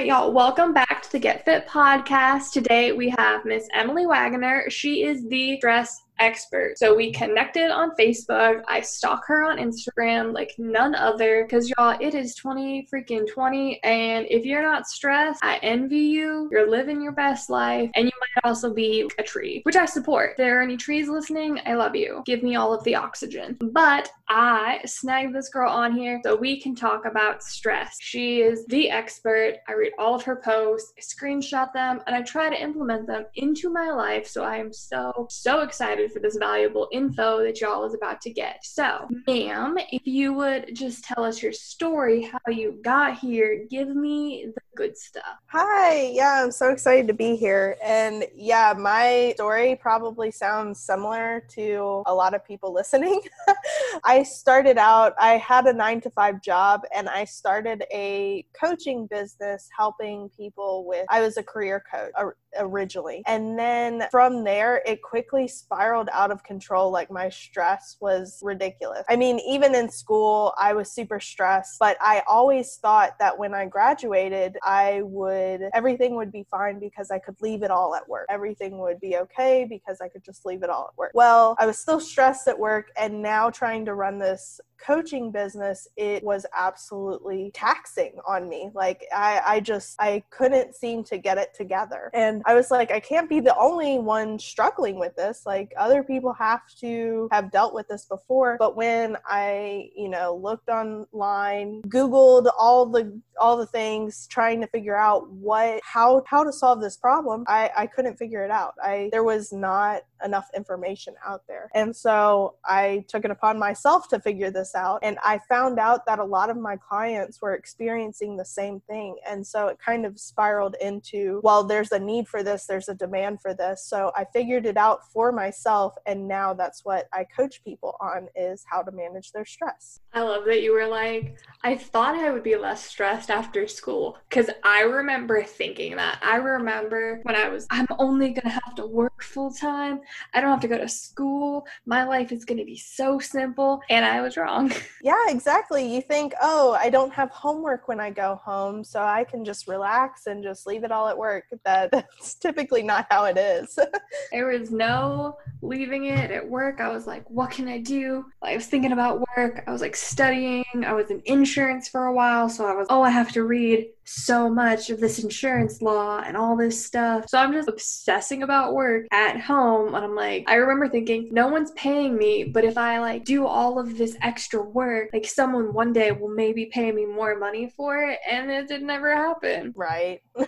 right, y'all. Welcome back to the Get Fit podcast. Today we have Miss Emily Wagner. She is the dress expert. So we connected on Facebook. I stalk her on Instagram like none other because y'all, it is 20 freaking 20. And if you're not stressed, I envy you. You're living your best life and you might also be a tree, which I support. If there are any trees listening, I love you. Give me all of the oxygen. But I snagged this girl on here so we can talk about stress. She is the expert. I read all of her posts, I screenshot them, and I try to implement them into my life. So I am so, so excited for this valuable info that y'all is about to get. So, ma'am, if you would just tell us your story, how you got here, give me the good stuff. Hi, yeah, I'm so excited to be here. And yeah, my story probably sounds similar to a lot of people listening. I started out, I had a nine to five job, and I started a coaching business helping people with, I was a career coach originally. And then from there, it quickly spiraled out of control. Like my stress was ridiculous. I mean, even in school, I was super stressed, but I always thought that when I graduated, I would, everything would be fine because I could leave it all at work. Everything would be okay because I could just leave it all at work. Well, I was still stressed at work and now trying to run this coaching business, it was absolutely taxing on me. Like I, I just I couldn't seem to get it together. And I was like, I can't be the only one struggling with this. Like other people have to have dealt with this before. But when I, you know, looked online, Googled all the all the things, trying to figure out what how how to solve this problem, I, I couldn't figure it out. I there was not enough information out there. And so I took it upon myself to figure this out. And I found out that a lot of my clients were experiencing the same thing. And so it kind of spiraled into, well, there's a need for this, there's a demand for this. So I figured it out for myself. And now that's what I coach people on is how to manage their stress. I love that you were like, I thought I would be less stressed after school. Cause I remember thinking that. I remember when I was, I'm only to have to work full time. I don't have to go to school. My life is going to be so simple. And I was wrong. Yeah, exactly. You think, oh, I don't have homework when I go home, so I can just relax and just leave it all at work. That, that's typically not how it is. there was no leaving it at work. I was like, what can I do? I was thinking about work. I was like studying. I was in insurance for a while. So I was, oh, I have to read so much of this insurance law and all this stuff. So I'm just obsessing about work at home. And I'm like, I remember thinking, no one's paying me, but if I like do all of this extra work, like someone one day will maybe pay me more money for it. And it did never happen. Right.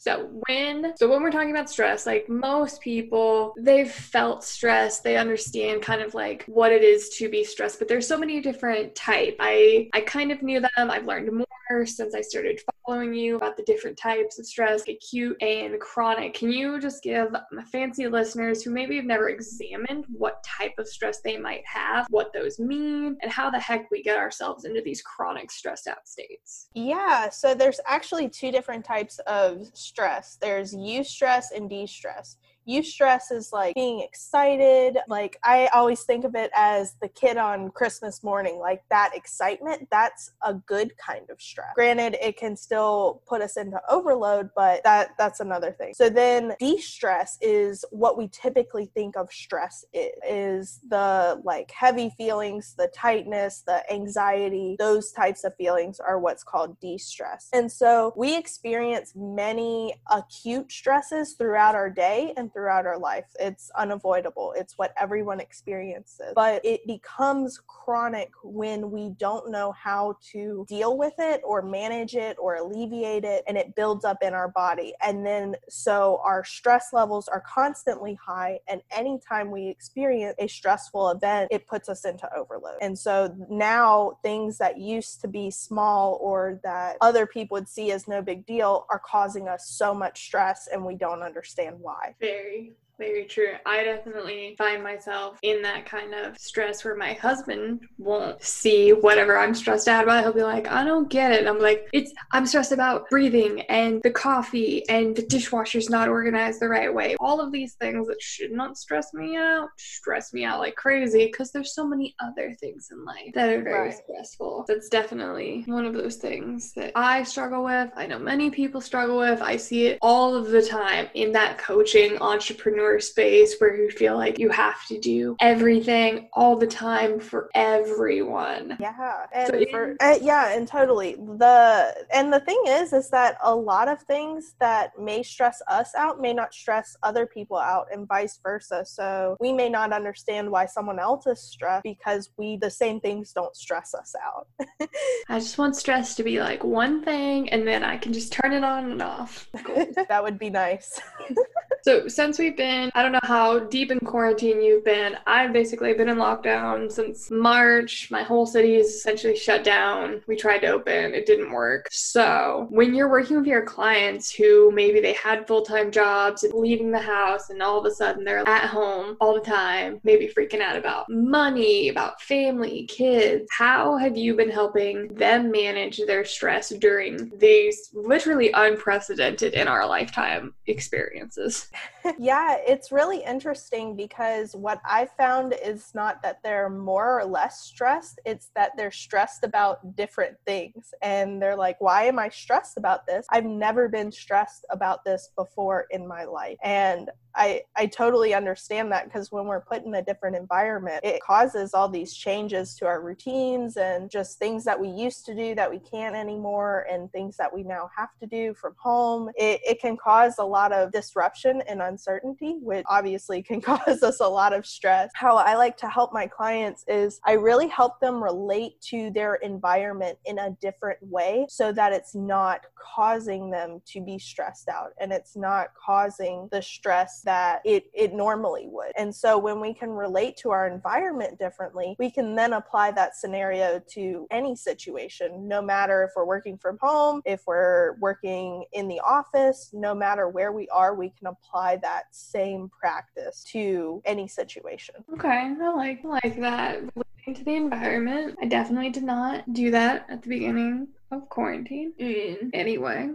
so when so when we're talking about stress, like most people, they've felt stress. They understand kind of like what it is to be stressed, but there's so many different type. I I kind of knew them. I've learned more since I started following you about the different types of stress, acute and chronic. Can you just give my fancy listeners who maybe have never examined what type of stress they might have, what those mean, and how the heck we get ourselves into these chronic stressed out states? Yeah, so there's actually two different types of stress. There's eustress and eustress is like being excited. Like I always think of it as the kid on Christmas morning, like that excitement. That's a good kind of stress. Granted, it can still put us into overload, but that that's another thing. So then distress is what we typically think of stress is, is the like heavy feelings, the tightness, the anxiety, those types of feelings are what's called distress. And so we experience many acute stresses throughout our day and throughout our life. It's unavoidable, it's what everyone experiences. But it becomes chronic when we don't know how to deal with it or manage it or alleviate it, and it builds up in our body. And then so our stress levels are constantly high, and anytime we experience a stressful event, it puts us into overload. And so now things that used to be small or that other people would see as no big deal are causing us so much stress, and we don't understand why. Very very Very true. I definitely find myself in that kind of stress where my husband won't see whatever I'm stressed out about. He'll be like, I don't get it. And I'm like, it's I'm stressed about breathing and the coffee and the dishwasher's not organized the right way. All of these things that should not stress me out stress me out like crazy because there's so many other things in life that are very right. stressful. That's definitely one of those things that I struggle with. I know many people struggle with. I see it all of the time in that coaching entrepreneur entrepreneur space where you feel like you have to do everything all the time for everyone. Yeah. And so for, uh, yeah, and totally. The and the thing is is that a lot of things that may stress us out may not stress other people out and vice versa. So we may not understand why someone else is stressed because we the same things don't stress us out. I just want stress to be like one thing and then I can just turn it on and off. Cool. that would be nice. So since we've been I don't know how deep in quarantine you've been. I've basically been in lockdown since March. My whole city is essentially shut down. We tried to open, it didn't work. So, when you're working with your clients who maybe they had full time jobs and leaving the house, and all of a sudden they're at home all the time, maybe freaking out about money, about family, kids, how have you been helping them manage their stress during these literally unprecedented in our lifetime experiences? Yeah, it's really interesting because what I found is not that they're more or less stressed, it's that they're stressed about different things. And they're like, why am I stressed about this? I've never been stressed about this before in my life. And I, I totally understand that because when we're put in a different environment, it causes all these changes to our routines and just things that we used to do that we can't anymore and things that we now have to do from home. It, it can cause a lot of disruption and uncertainty, which obviously can cause us a lot of stress. How I like to help my clients is I really help them relate to their environment in a different way so that it's not causing them to be stressed out and it's not causing the stress that it, it normally would. And so when we can relate to our environment differently, we can then apply that scenario to any situation, no matter if we're working from home, if we're working in the office, no matter where we are, we can apply that same practice to any situation. Okay, I like I like that. Relating to the environment. I definitely did not do that at the beginning of quarantine mm. in any way.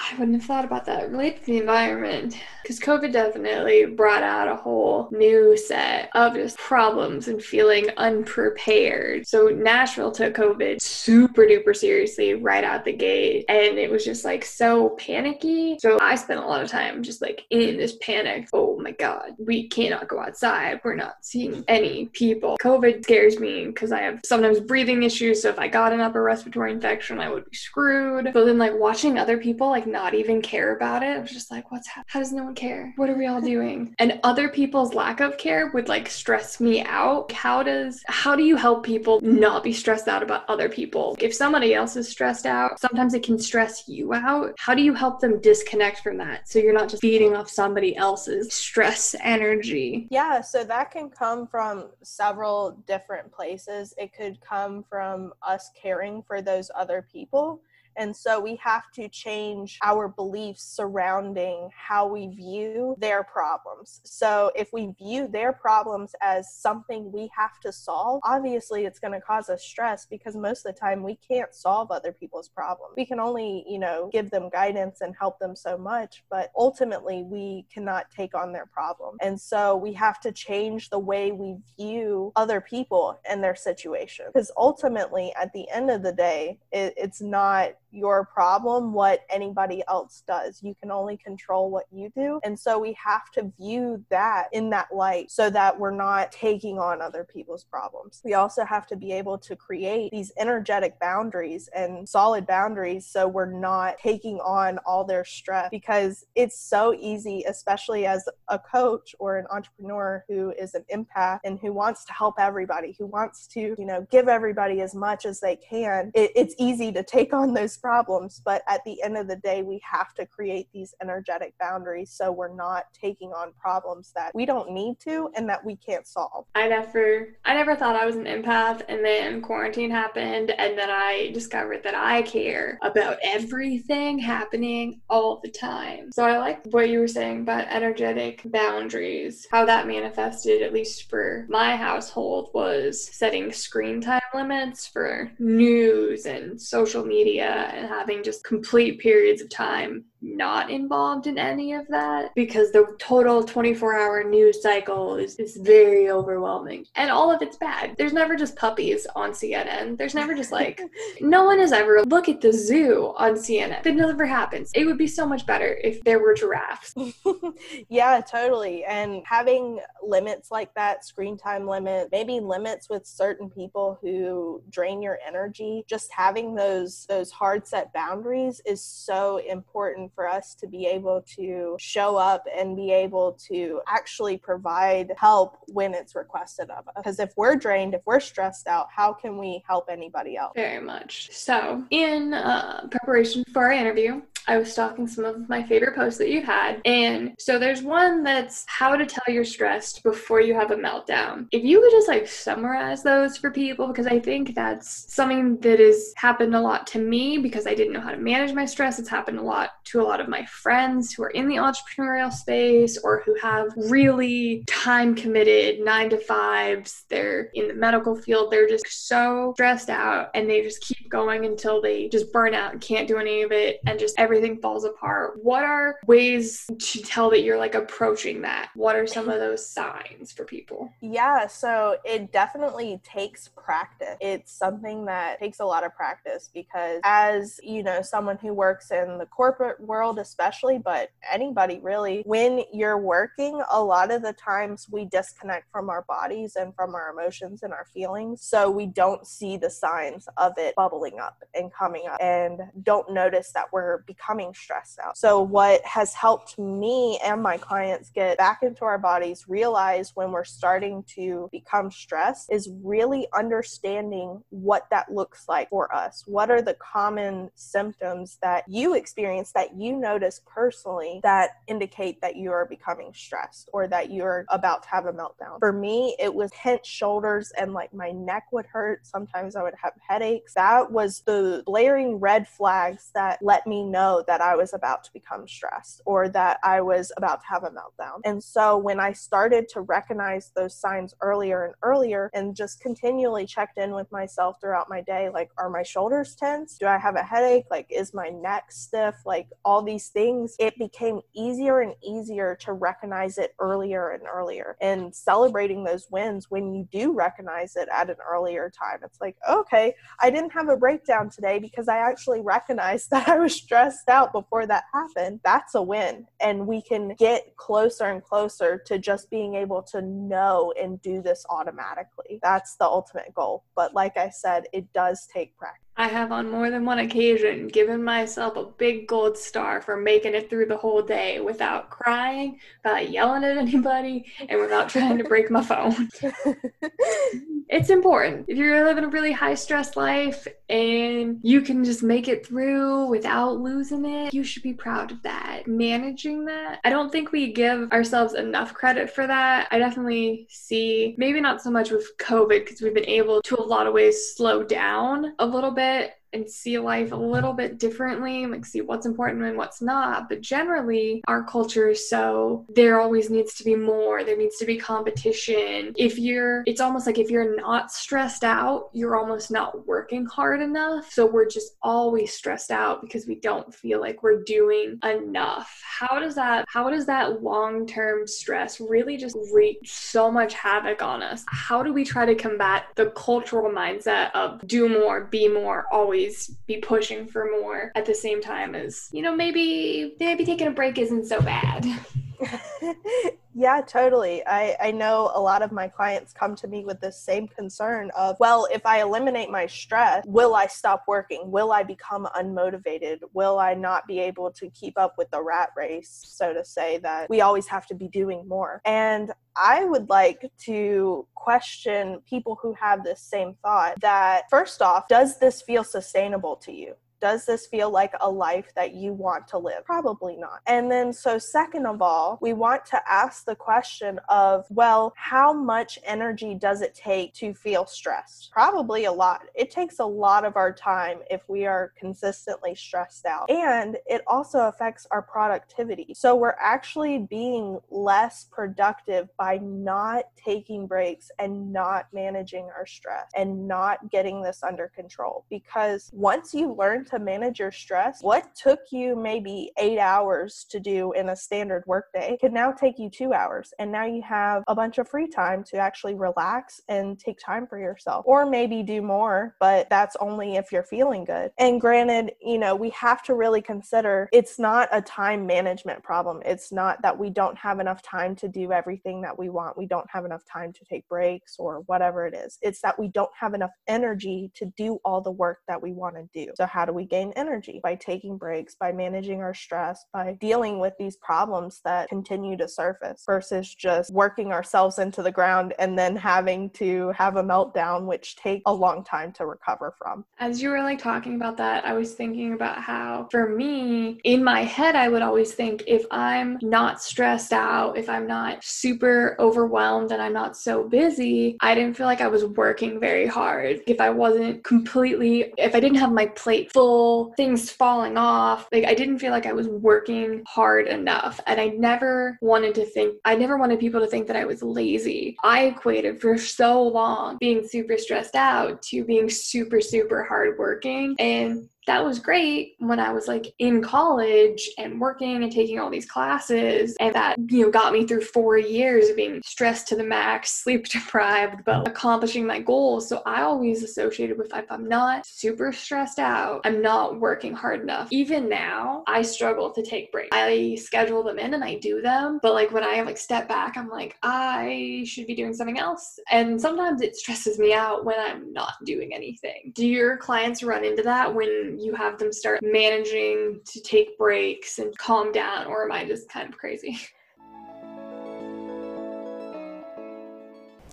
I wouldn't have thought about that related to the environment because COVID definitely brought out a whole new set of just problems and feeling unprepared. So Nashville took COVID super duper seriously right out the gate and it was just like so panicky. So I spent a lot of time just like in this panic. Oh my God, we cannot go outside. We're not seeing any people. COVID scares me because I have sometimes breathing issues. So if I got an upper respiratory infection, I would be screwed. But then like watching other people like not even care about it. I was just like, what's ha- how does no one care? What are we all doing? and other people's lack of care would like stress me out. How does how do you help people not be stressed out about other people? If somebody else is stressed out, sometimes it can stress you out. How do you help them disconnect from that so you're not just feeding off somebody else's stress energy? Yeah, so that can come from several different places. It could come from us caring for those other people and so we have to change our beliefs surrounding how we view their problems. So if we view their problems as something we have to solve, obviously it's going to cause us stress because most of the time we can't solve other people's problems. We can only, you know, give them guidance and help them so much, but ultimately we cannot take on their problem. And so we have to change the way we view other people and their situation because ultimately at the end of the day, it, it's not your problem what anybody else does. You can only control what you do. And so we have to view that in that light so that we're not taking on other people's problems. We also have to be able to create these energetic boundaries and solid boundaries so we're not taking on all their stress because it's so easy, especially as a coach or an entrepreneur who is an empath and who wants to help everybody, who wants to, you know, give everybody as much as they can. It, it's easy to take on those problems, but at the end of the day, we have to create these energetic boundaries so we're not taking on problems that we don't need to and that we can't solve. I never I never thought I was an empath and then quarantine happened and then I discovered that I care about everything happening all the time. So I like what you were saying about energetic boundaries. How that manifested at least for my household was setting screen time limits for news and social media and having just complete periods of time not involved in any of that because the total 24 hour news cycle is, is very overwhelming and all of it's bad. There's never just puppies on CNN. There's never just like, no one has ever look at the zoo on CNN. That never happens. It would be so much better if there were giraffes. yeah, totally. And having limits like that, screen time limit, maybe limits with certain people who drain your energy, just having those those hard set boundaries is so important for us to be able to show up and be able to actually provide help when it's requested of us. Because if we're drained, if we're stressed out, how can we help anybody else? Very much. So, in uh, preparation for our interview, I was stalking some of my favorite posts that you've had. And so there's one that's how to tell you're stressed before you have a meltdown. If you could just like summarize those for people, because I think that's something that has happened a lot to me because I didn't know how to manage my stress. It's happened a lot to a lot of my friends who are in the entrepreneurial space or who have really time committed nine to fives. They're in the medical field. They're just so stressed out and they just keep going until they just burn out and can't do any of it and just everything falls apart. What are ways to tell that you're like approaching that? What are some of those signs for people? Yeah, so it definitely takes practice. It's something that takes a lot of practice because as, you know, someone who works in the corporate world especially, but anybody really, when you're working, a lot of the times we disconnect from our bodies and from our emotions and our feelings. So we don't see the signs of it bubbling up and coming up and don't notice that we're becoming stressed out. So, what has helped me and my clients get back into our bodies, realize when we're starting to become stressed, is really understanding what that looks like for us. What are the common symptoms that you experience that you notice personally that indicate that you are becoming stressed or that you're about to have a meltdown? For me, it was tense shoulders and like my neck would hurt. Sometimes I would have headaches. That was the blaring red flags that let me know that I was about to become stressed or that I was about to have a meltdown. And so when I started to recognize those signs earlier and earlier and just continually checked in with myself throughout my day, like, are my shoulders tense? Do I have a headache? Like, is my neck stiff? Like, all these things, it became easier and easier to recognize it earlier and earlier. And celebrating those wins when you do recognize it at an earlier time, it's like, okay, I didn't have a breakdown today because I actually recognized that I was stressed out before that happened, that's a win. And we can get closer and closer to just being able to know and do this automatically. That's the ultimate goal. But like I said, it does take practice. I have on more than one occasion given myself a big gold star for making it through the whole day without crying, without yelling at anybody, and without trying to break my phone. it's important. If you're living a really high stress life and you can just make it through without losing it, you should be proud of that. Managing that, I don't think we give ourselves enough credit for that. I definitely see, maybe not so much with COVID because we've been able to a lot of ways slow down a little bit bit and see life a little bit differently, like see what's important and what's not. But generally, our culture is so there always needs to be more, there needs to be competition. If you're, it's almost like if you're not stressed out, you're almost not working hard enough. So we're just always stressed out because we don't feel like we're doing enough. How does that, how does that long term stress really just wreak so much havoc on us? How do we try to combat the cultural mindset of do more, be more, always? Always be pushing for more at the same time as, you know, maybe maybe taking a break isn't so bad. yeah, totally. I, I know a lot of my clients come to me with this same concern of, well, if I eliminate my stress, will I stop working? Will I become unmotivated? Will I not be able to keep up with the rat race, so to say, that we always have to be doing more? And I would like to question people who have this same thought that, first off, does this feel sustainable to you? Does this feel like a life that you want to live? Probably not. And then, so second of all, we want to ask the question of, well, how much energy does it take to feel stressed? Probably a lot. It takes a lot of our time if we are consistently stressed out. And it also affects our productivity. So we're actually being less productive by not taking breaks and not managing our stress and not getting this under control. Because once you learn to manage your stress, what took you maybe eight hours to do in a standard workday can now take you two hours. And now you have a bunch of free time to actually relax and take time for yourself. Or maybe do more, but that's only if you're feeling good. And granted, you know, we have to really consider it's not a time management problem. It's not that we don't have enough time to do everything that we want. We don't have enough time to take breaks or whatever it is. It's that we don't have enough energy to do all the work that we want to do. So, how do we gain energy? By taking breaks, by managing our stress, by dealing with these problems that continue to surface versus just working ourselves into the ground and then having to have a meltdown, which take a long time to recover from. As you were like talking about that, I was thinking about how for me, in my head, I would always think if I'm not stressed out, if I'm not super overwhelmed and I'm not so busy, I didn't feel like I was working very hard. If I wasn't completely, if I didn't have my plate full, things falling off, like I didn't feel like I was working hard enough. And I never wanted to think, I never wanted people to think that I was lazy. I equated for so long being super stressed out to being super, super hardworking. And that was great when I was like in college and working and taking all these classes. And that, you know, got me through four years of being stressed to the max, sleep deprived, but accomplishing my goals. So I always associated with if I'm not super stressed out, I'm not working hard enough. Even now, I struggle to take breaks. I schedule them in and I do them. But like when I like step back, I'm like, I should be doing something else. And sometimes it stresses me out when I'm not doing anything. Do your clients run into that when you have them start managing to take breaks and calm down, or am I just kind of crazy?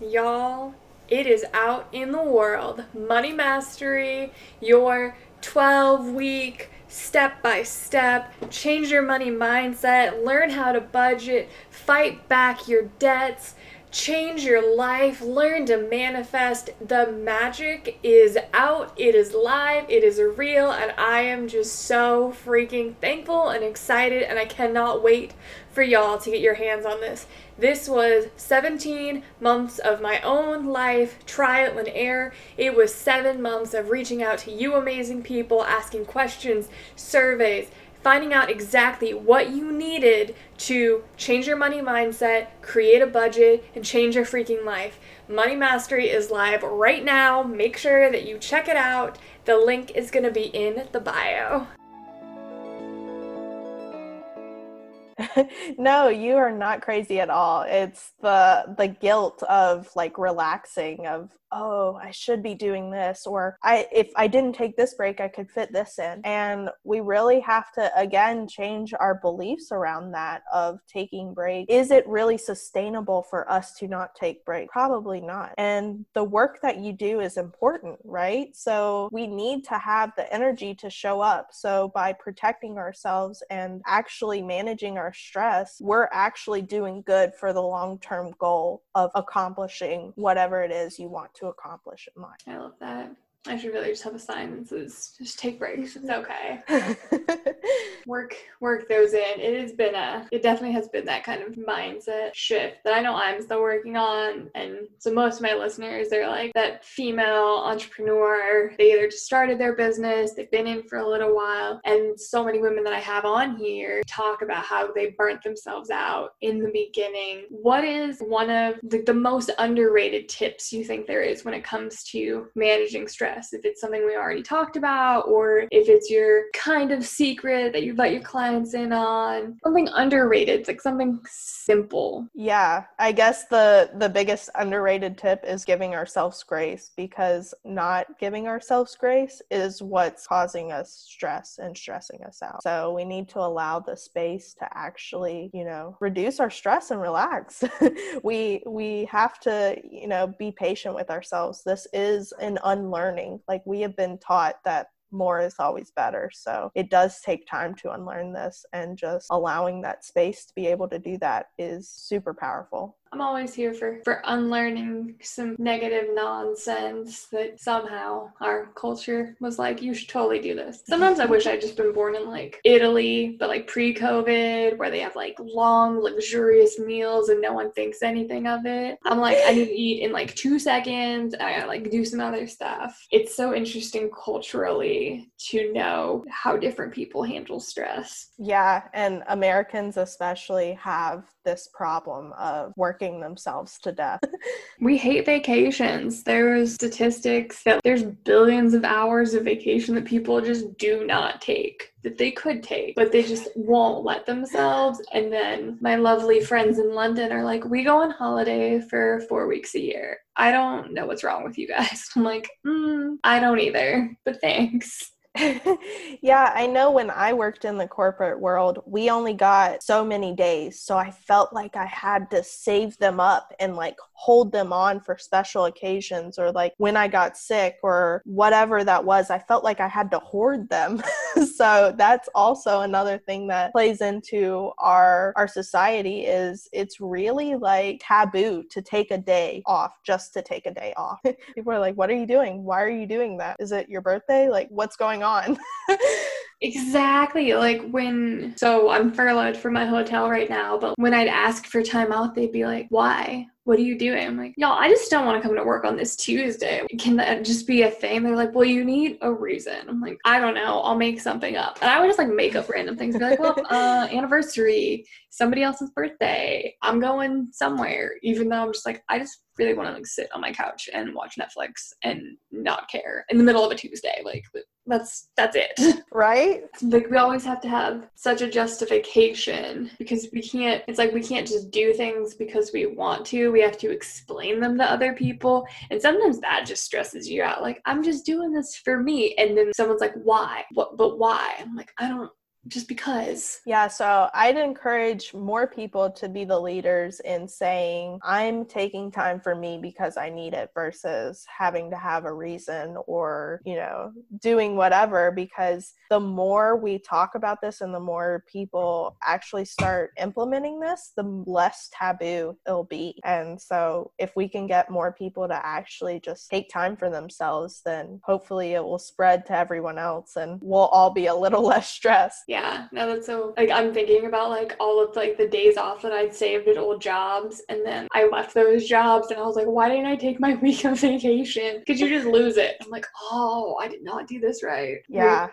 Y'all, it is out in the world. Money Mastery, your 12 week step by step, change your money mindset, learn how to budget, fight back your debts change your life, learn to manifest. The magic is out, it is live, it is real, and I am just so freaking thankful and excited, and I cannot wait for y'all to get your hands on this. This was 17 months of my own life, trial and error. It was seven months of reaching out to you amazing people, asking questions, surveys finding out exactly what you needed to change your money mindset, create a budget, and change your freaking life. Money Mastery is live right now. Make sure that you check it out. The link is going to be in the bio. no, you are not crazy at all. It's the the guilt of like relaxing of oh, I should be doing this or I if I didn't take this break, I could fit this in. And we really have to again change our beliefs around that of taking break. Is it really sustainable for us to not take break? Probably not. And the work that you do is important, right? So we need to have the energy to show up. So by protecting ourselves and actually managing our stress, we're actually doing good for the long-term goal of accomplishing whatever it is you want to accomplish in life. I love that. I should really just have a sign that says just take breaks. It's okay. work work those in. It has been a it definitely has been that kind of mindset shift that I know I'm still working on. And so most of my listeners, they're like that female entrepreneur. They either just started their business, they've been in for a little while. And so many women that I have on here talk about how they burnt themselves out in the beginning. What is one of the, the most underrated tips you think there is when it comes to managing stress? If it's something we already talked about or if it's your kind of secret that you let your clients in on. Something underrated like something simple. Yeah i guess the the biggest underrated tip is giving ourselves grace because not giving ourselves grace is what's causing us stress and stressing us out. So we need to allow the space to actually you know reduce our stress and relax. We we have to you know be patient with ourselves. This is an unlearning like we have been taught that more is always better. So it does take time to unlearn this, and just allowing that space to be able to do that is super powerful. I'm always here for for unlearning some negative nonsense that somehow our culture was like, you should totally do this. Sometimes I wish I'd just been born in like Italy, but like pre-COVID, where they have like long, luxurious meals and no one thinks anything of it. I'm like, I need to eat in like two seconds. I gotta like do some other stuff. It's so interesting culturally to know how different people handle stress. Yeah, and Americans especially have this problem of working themselves to death. we hate vacations. There's statistics that there's billions of hours of vacation that people just do not take that they could take, but they just won't let themselves. And then my lovely friends in London are like, we go on holiday for four weeks a year. I don't know what's wrong with you guys. I'm like, mm, I don't either, but thanks. yeah, I know when I worked in the corporate world, we only got so many days. So I felt like I had to save them up and like hold them on for special occasions or like when I got sick or whatever that was. I felt like I had to hoard them. so that's also another thing that plays into our our society is it's really like taboo to take a day off just to take a day off. People are like, "What are you doing? Why are you doing that? Is it your birthday? Like what's going on?" Exactly. Like when, so I'm furloughed from my hotel right now, but when I'd ask for time out, they'd be like, why? What are you doing? I'm like, y'all, I just don't want to come to work on this Tuesday. Can that just be a thing? They're like, well, you need a reason. I'm like, I don't know. I'll make something up. And I would just like make up random things. Be like, well, uh, anniversary, somebody else's birthday. I'm going somewhere, even though I'm just like, I just really want to like sit on my couch and watch Netflix and not care in the middle of a Tuesday. Like that's that's it. Right? Like we always have to have such a justification because we can't it's like we can't just do things because we want to. We have to explain them to other people. And sometimes that just stresses you out. Like, I'm just doing this for me. And then someone's like, why? What but why? I'm like, I don't just because. Yeah, so I'd encourage more people to be the leaders in saying, I'm taking time for me because I need it versus having to have a reason or, you know, doing whatever. Because the more we talk about this and the more people actually start implementing this, the less taboo it'll be. And so if we can get more people to actually just take time for themselves, then hopefully it will spread to everyone else and we'll all be a little less stressed. Yeah, no, that's so like I'm thinking about like all of like the days off that I'd saved at old jobs, and then I left those jobs, and I was like, why didn't I take my week of vacation? Because you just lose it. I'm like, oh, I did not do this right. Yeah,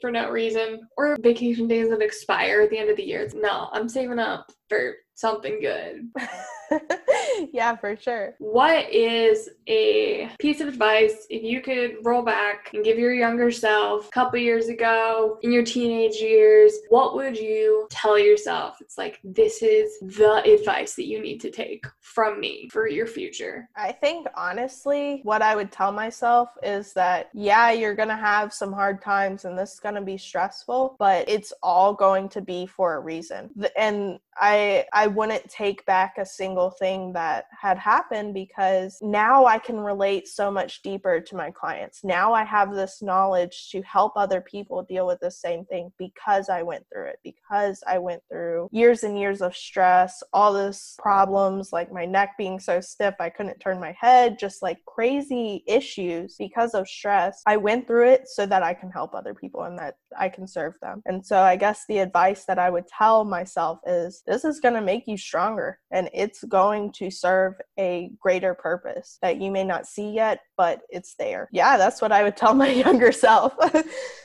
for no reason, or vacation days that expire at the end of the year. It's, no, I'm saving up for something good. yeah, for sure. What is a piece of advice if you could roll back and give your younger self a couple years ago in your teenage years? What would you tell yourself? It's like, this is the advice that you need to take from me for your future. I think honestly, what I would tell myself is that, yeah, you're going to have some hard times and this is going to be stressful, but it's all going to be for a reason. And I I wouldn't take back a single thing that had happened because now I can relate so much deeper to my clients. Now I have this knowledge to help other people deal with the same thing because I went through it, because I went through years and years of stress, all this problems like my neck being so stiff I couldn't turn my head, just like crazy issues because of stress. I went through it so that I can help other people and that I can serve them. And so I guess the advice that I would tell myself is this is going to make you stronger and it's going to serve a greater purpose that you may not see yet, but it's there. Yeah, that's what I would tell my younger self.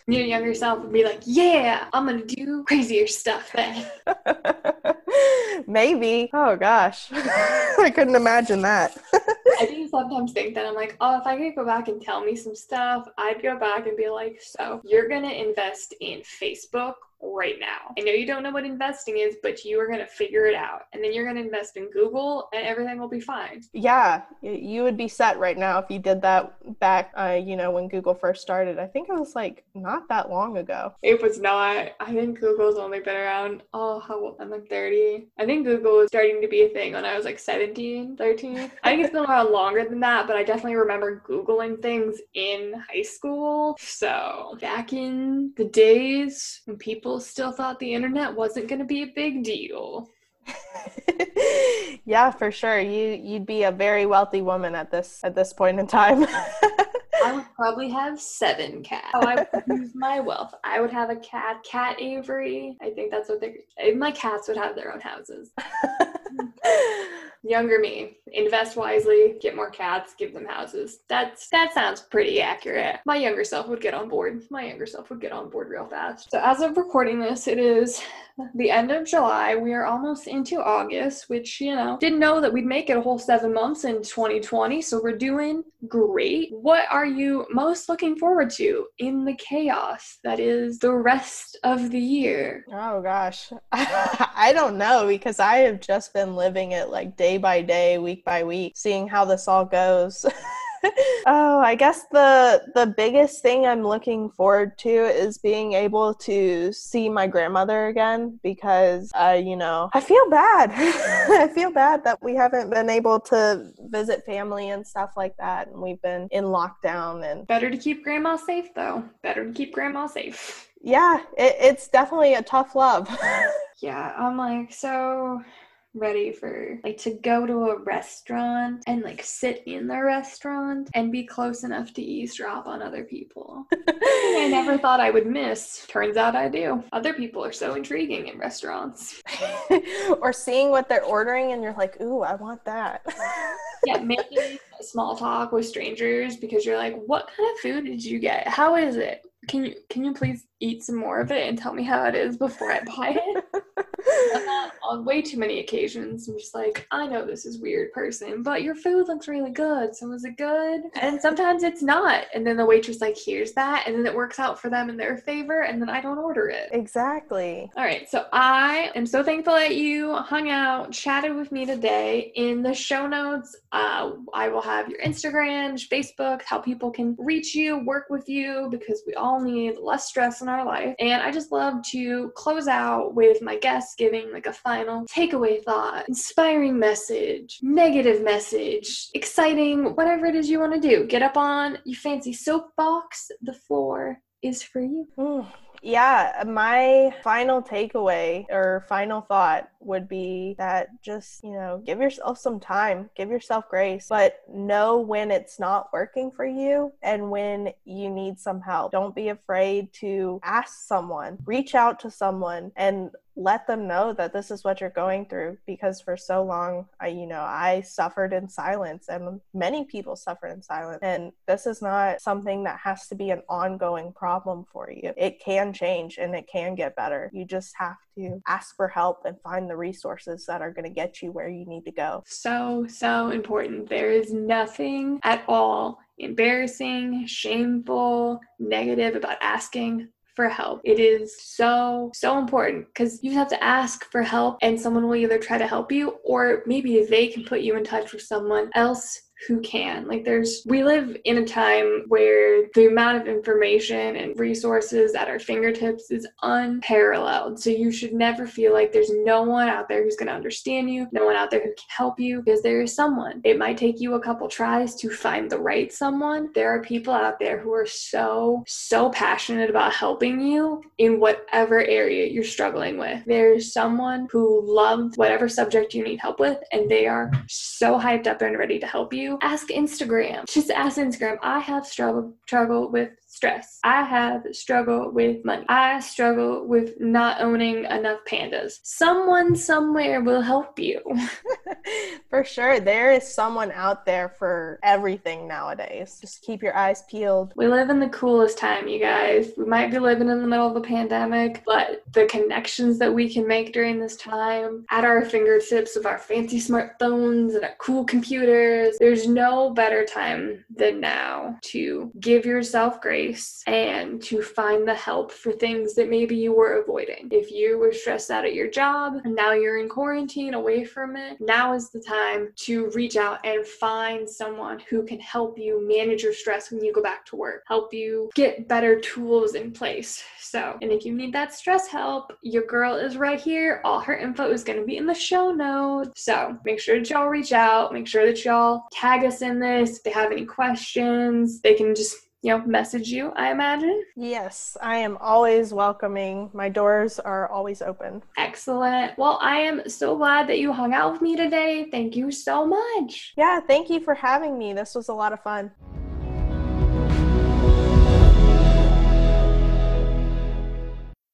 Your younger self would be like, yeah, I'm going to do crazier stuff then. Maybe. Oh gosh. I couldn't imagine that. I do sometimes think that I'm like, oh, if I could go back and tell me some stuff, I'd go back and be like, so you're going to invest in Facebook right now. I know you don't know what investing is, but you are going to figure it out. And then you're going to invest in Google and everything will be fine. Yeah, you would be set right now if you did that back, uh, you know, when Google first started. I think it was like not that long ago. It was not. I think Google's only been around, oh, how old? I'm like 30. I think Google was starting to be a thing when I was like 17, 13. I think it's been a around longer than that, but I definitely remember Googling things in high school. So back in the days when people still thought the internet wasn't going to be a big deal. yeah, for sure. You you'd be a very wealthy woman at this at this point in time. I would probably have seven cats. Oh, I would use my wealth. I would have a cat, Cat Avery. I think that's what they. My cats would have their own houses. Younger me, invest wisely, get more cats, give them houses. That's that sounds pretty accurate. My younger self would get on board. My younger self would get on board real fast. So as of recording this, it is the end of July. We are almost into August, which, you know, didn't know that we'd make it a whole seven months in 2020. So we're doing great. What are you most looking forward to in the chaos that is the rest of the year? Oh, gosh. I don't know because I have just been living it like day by day, week by week, seeing how this all goes. oh, I guess the the biggest thing I'm looking forward to is being able to see my grandmother again because uh, you know, I feel bad. I feel bad that we haven't been able to visit family and stuff like that and we've been in lockdown and better to keep grandma safe though. Better to keep grandma safe. Yeah, it, it's definitely a tough love. yeah, I'm like so ready for like to go to a restaurant and like sit in the restaurant and be close enough to eavesdrop on other people. I never thought I would miss. Turns out I do. Other people are so intriguing in restaurants. or seeing what they're ordering and you're like, ooh, I want that. yeah, making small talk with strangers because you're like, what kind of food did you get? How is it? Can you can you please eat some more of it and tell me how it is before I buy it? On way too many occasions. I'm just like, I know this is weird person, but your food looks really good. So is it good? And sometimes it's not. And then the waitress like hears that and then it works out for them in their favor and then I don't order it. Exactly. All right. So I am so thankful that you hung out, chatted with me today. In the show notes, uh, I will have your Instagram, Facebook, how people can reach you, work with you, because we all need less stress in our life. And I just love to close out with my guests giving like a final takeaway thought, inspiring message, negative message, exciting, whatever it is you want to do. Get up on your fancy soapbox. The floor is for you. Mm, yeah, my final takeaway or final thought would be that just, you know, give yourself some time, give yourself grace, but know when it's not working for you and when you need some help. Don't be afraid to ask someone, reach out to someone and let them know that this is what you're going through because for so long I you know I suffered in silence and many people suffer in silence. And this is not something that has to be an ongoing problem for you. It can change and it can get better. You just have to ask for help and find the resources that are going to get you where you need to go. So so important. There is nothing at all embarrassing shameful negative about asking for help. It is so, so important because you have to ask for help and someone will either try to help you or maybe they can put you in touch with someone else who can. Like there's we live in a time where the amount of information and resources at our fingertips is unparalleled. So you should never feel like there's no one out there who's going to understand you, no one out there who can help you because there is someone. It might take you a couple tries to find the right someone. There are people out there who are so so passionate about helping you in whatever area you're struggling with. There's someone who loves whatever subject you need help with and they are so hyped up and ready to help you ask Instagram. Just ask Instagram. I have struggled struggle with stress. I have struggled with money. I struggle with not owning enough pandas. Someone somewhere will help you. for sure. There is someone out there for everything nowadays. Just keep your eyes peeled. We live in the coolest time, you guys. We might be living in the middle of a pandemic, but the connections that we can make during this time at our fingertips of our fancy smartphones and our cool computers, there's there's no better time than now to give yourself grace and to find the help for things that maybe you were avoiding. If you were stressed out at your job and now you're in quarantine away from it, now is the time to reach out and find someone who can help you manage your stress when you go back to work, help you get better tools in place. So, and if you need that stress help, your girl is right here. All her info is going to be in the show notes. So, make sure that y'all reach out, make sure that y'all tag us in this. If they have any questions, they can just you know, message you, I imagine. Yes, I am always welcoming. My doors are always open. Excellent. Well, I am so glad that you hung out with me today. Thank you so much. Yeah, thank you for having me. This was a lot of fun.